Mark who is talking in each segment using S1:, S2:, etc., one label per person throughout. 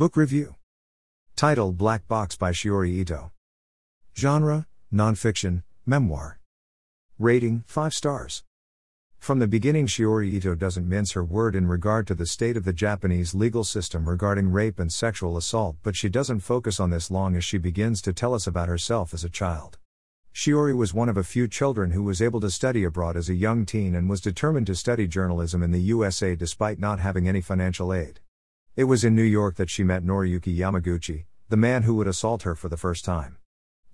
S1: Book Review Title Black Box by Shiori Ito. Genre Nonfiction, Memoir. Rating 5 stars. From the beginning, Shiori Ito doesn't mince her word in regard to the state of the Japanese legal system regarding rape and sexual assault, but she doesn't focus on this long as she begins to tell us about herself as a child. Shiori was one of a few children who was able to study abroad as a young teen and was determined to study journalism in the USA despite not having any financial aid. It was in New York that she met Noriyuki Yamaguchi, the man who would assault her for the first time.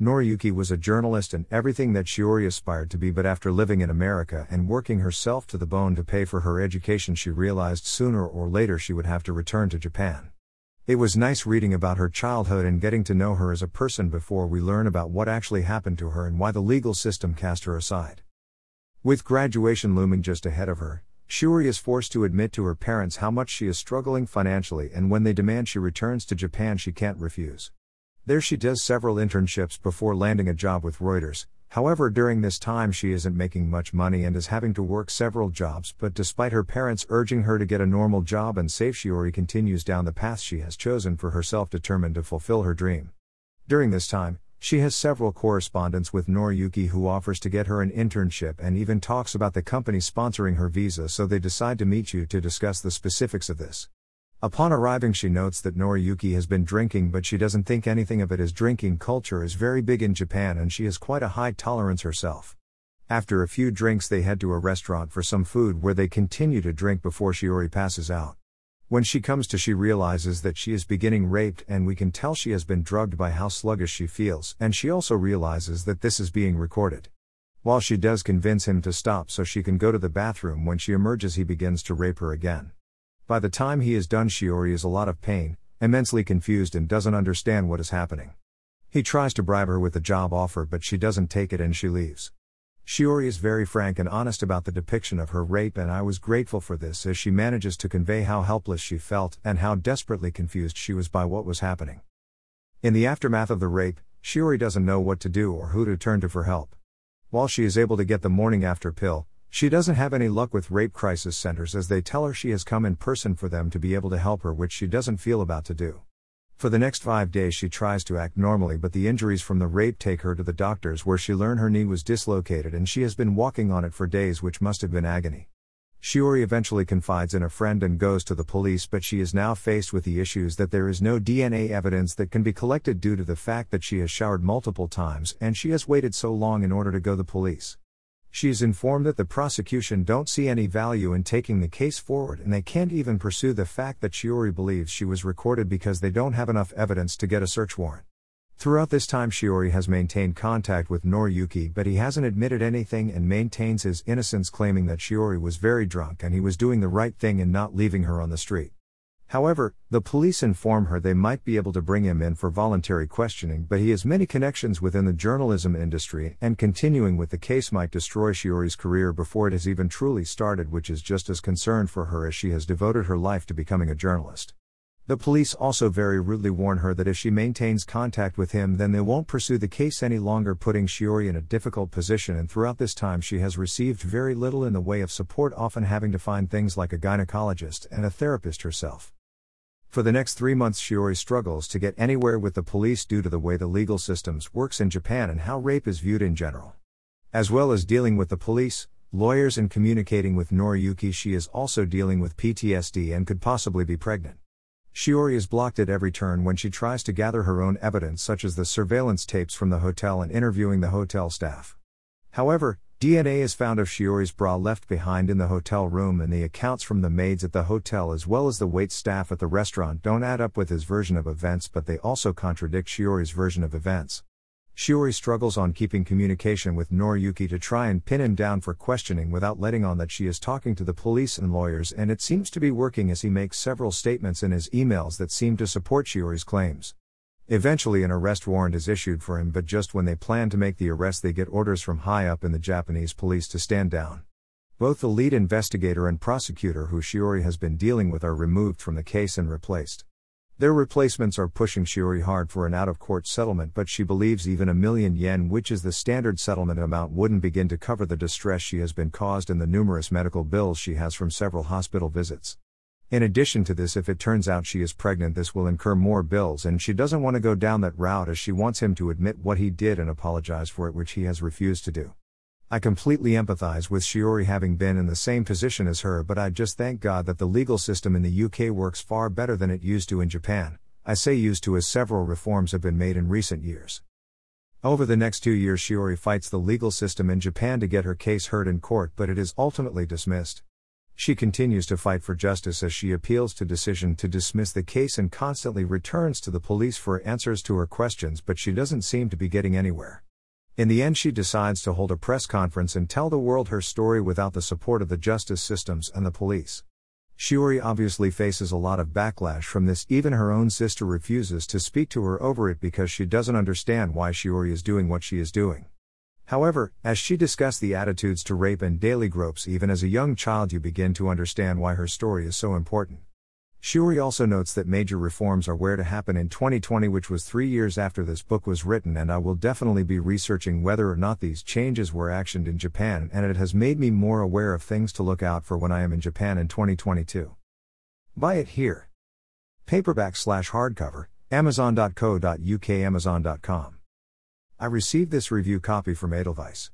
S1: Noriyuki was a journalist and everything that Shiori aspired to be, but after living in America and working herself to the bone to pay for her education, she realized sooner or later she would have to return to Japan. It was nice reading about her childhood and getting to know her as a person before we learn about what actually happened to her and why the legal system cast her aside. With graduation looming just ahead of her, Shiori is forced to admit to her parents how much she is struggling financially, and when they demand she returns to Japan, she can't refuse. There, she does several internships before landing a job with Reuters. However, during this time, she isn't making much money and is having to work several jobs. But despite her parents urging her to get a normal job and save, Shiori continues down the path she has chosen for herself, determined to fulfill her dream. During this time, she has several correspondence with Noriyuki who offers to get her an internship and even talks about the company sponsoring her visa so they decide to meet you to discuss the specifics of this. Upon arriving she notes that Noriyuki has been drinking but she doesn't think anything of it as drinking culture is very big in Japan and she has quite a high tolerance herself. After a few drinks they head to a restaurant for some food where they continue to drink before Shiori passes out. When she comes to, she realizes that she is beginning raped, and we can tell she has been drugged by how sluggish she feels, and she also realizes that this is being recorded. While she does convince him to stop so she can go to the bathroom, when she emerges, he begins to rape her again. By the time he is done, Shiori is a lot of pain, immensely confused, and doesn't understand what is happening. He tries to bribe her with a job offer, but she doesn't take it and she leaves. Shiori is very frank and honest about the depiction of her rape, and I was grateful for this as she manages to convey how helpless she felt and how desperately confused she was by what was happening. In the aftermath of the rape, Shiori doesn't know what to do or who to turn to for help. While she is able to get the morning after pill, she doesn't have any luck with rape crisis centers as they tell her she has come in person for them to be able to help her, which she doesn't feel about to do. For the next five days, she tries to act normally, but the injuries from the rape take her to the doctors where she learn her knee was dislocated and she has been walking on it for days, which must have been agony. Shiori eventually confides in a friend and goes to the police, but she is now faced with the issues that there is no DNA evidence that can be collected due to the fact that she has showered multiple times and she has waited so long in order to go the police. She is informed that the prosecution don't see any value in taking the case forward and they can't even pursue the fact that Shiori believes she was recorded because they don't have enough evidence to get a search warrant. Throughout this time, Shiori has maintained contact with Noriyuki, but he hasn't admitted anything and maintains his innocence, claiming that Shiori was very drunk and he was doing the right thing in not leaving her on the street. However, the police inform her they might be able to bring him in for voluntary questioning, but he has many connections within the journalism industry, and continuing with the case might destroy Shiori's career before it has even truly started, which is just as concerned for her as she has devoted her life to becoming a journalist. The police also very rudely warn her that if she maintains contact with him, then they won't pursue the case any longer, putting Shiori in a difficult position. And throughout this time, she has received very little in the way of support, often having to find things like a gynecologist and a therapist herself. For the next three months, Shiori struggles to get anywhere with the police due to the way the legal systems works in Japan and how rape is viewed in general. As well as dealing with the police, lawyers, and communicating with Noriyuki, she is also dealing with PTSD and could possibly be pregnant. Shiori is blocked at every turn when she tries to gather her own evidence, such as the surveillance tapes from the hotel and interviewing the hotel staff. However, DNA is found of Shiori's bra left behind in the hotel room, and the accounts from the maids at the hotel as well as the wait staff at the restaurant don't add up with his version of events, but they also contradict Shiori's version of events. Shiori struggles on keeping communication with Noriyuki to try and pin him down for questioning without letting on that she is talking to the police and lawyers, and it seems to be working as he makes several statements in his emails that seem to support Shiori's claims. Eventually, an arrest warrant is issued for him, but just when they plan to make the arrest, they get orders from high up in the Japanese police to stand down. Both the lead investigator and prosecutor, who Shiori has been dealing with, are removed from the case and replaced. Their replacements are pushing Shiori hard for an out of court settlement, but she believes even a million yen, which is the standard settlement amount, wouldn't begin to cover the distress she has been caused and the numerous medical bills she has from several hospital visits. In addition to this, if it turns out she is pregnant, this will incur more bills, and she doesn't want to go down that route as she wants him to admit what he did and apologize for it, which he has refused to do. I completely empathize with Shiori having been in the same position as her, but I just thank God that the legal system in the UK works far better than it used to in Japan. I say used to as several reforms have been made in recent years. Over the next two years, Shiori fights the legal system in Japan to get her case heard in court, but it is ultimately dismissed. She continues to fight for justice as she appeals to decision to dismiss the case and constantly returns to the police for answers to her questions, but she doesn't seem to be getting anywhere. In the end, she decides to hold a press conference and tell the world her story without the support of the justice systems and the police. Shiori obviously faces a lot of backlash from this, even her own sister refuses to speak to her over it because she doesn't understand why Shiori is doing what she is doing. However, as she discussed the attitudes to rape and daily gropes even as a young child, you begin to understand why her story is so important. Shiori also notes that major reforms are where to happen in 2020, which was three years after this book was written, and I will definitely be researching whether or not these changes were actioned in Japan, and it has made me more aware of things to look out for when I am in Japan in 2022. Buy it here. Paperback slash hardcover, amazon.co.uk, amazon.com. I received this review copy from Edelweiss.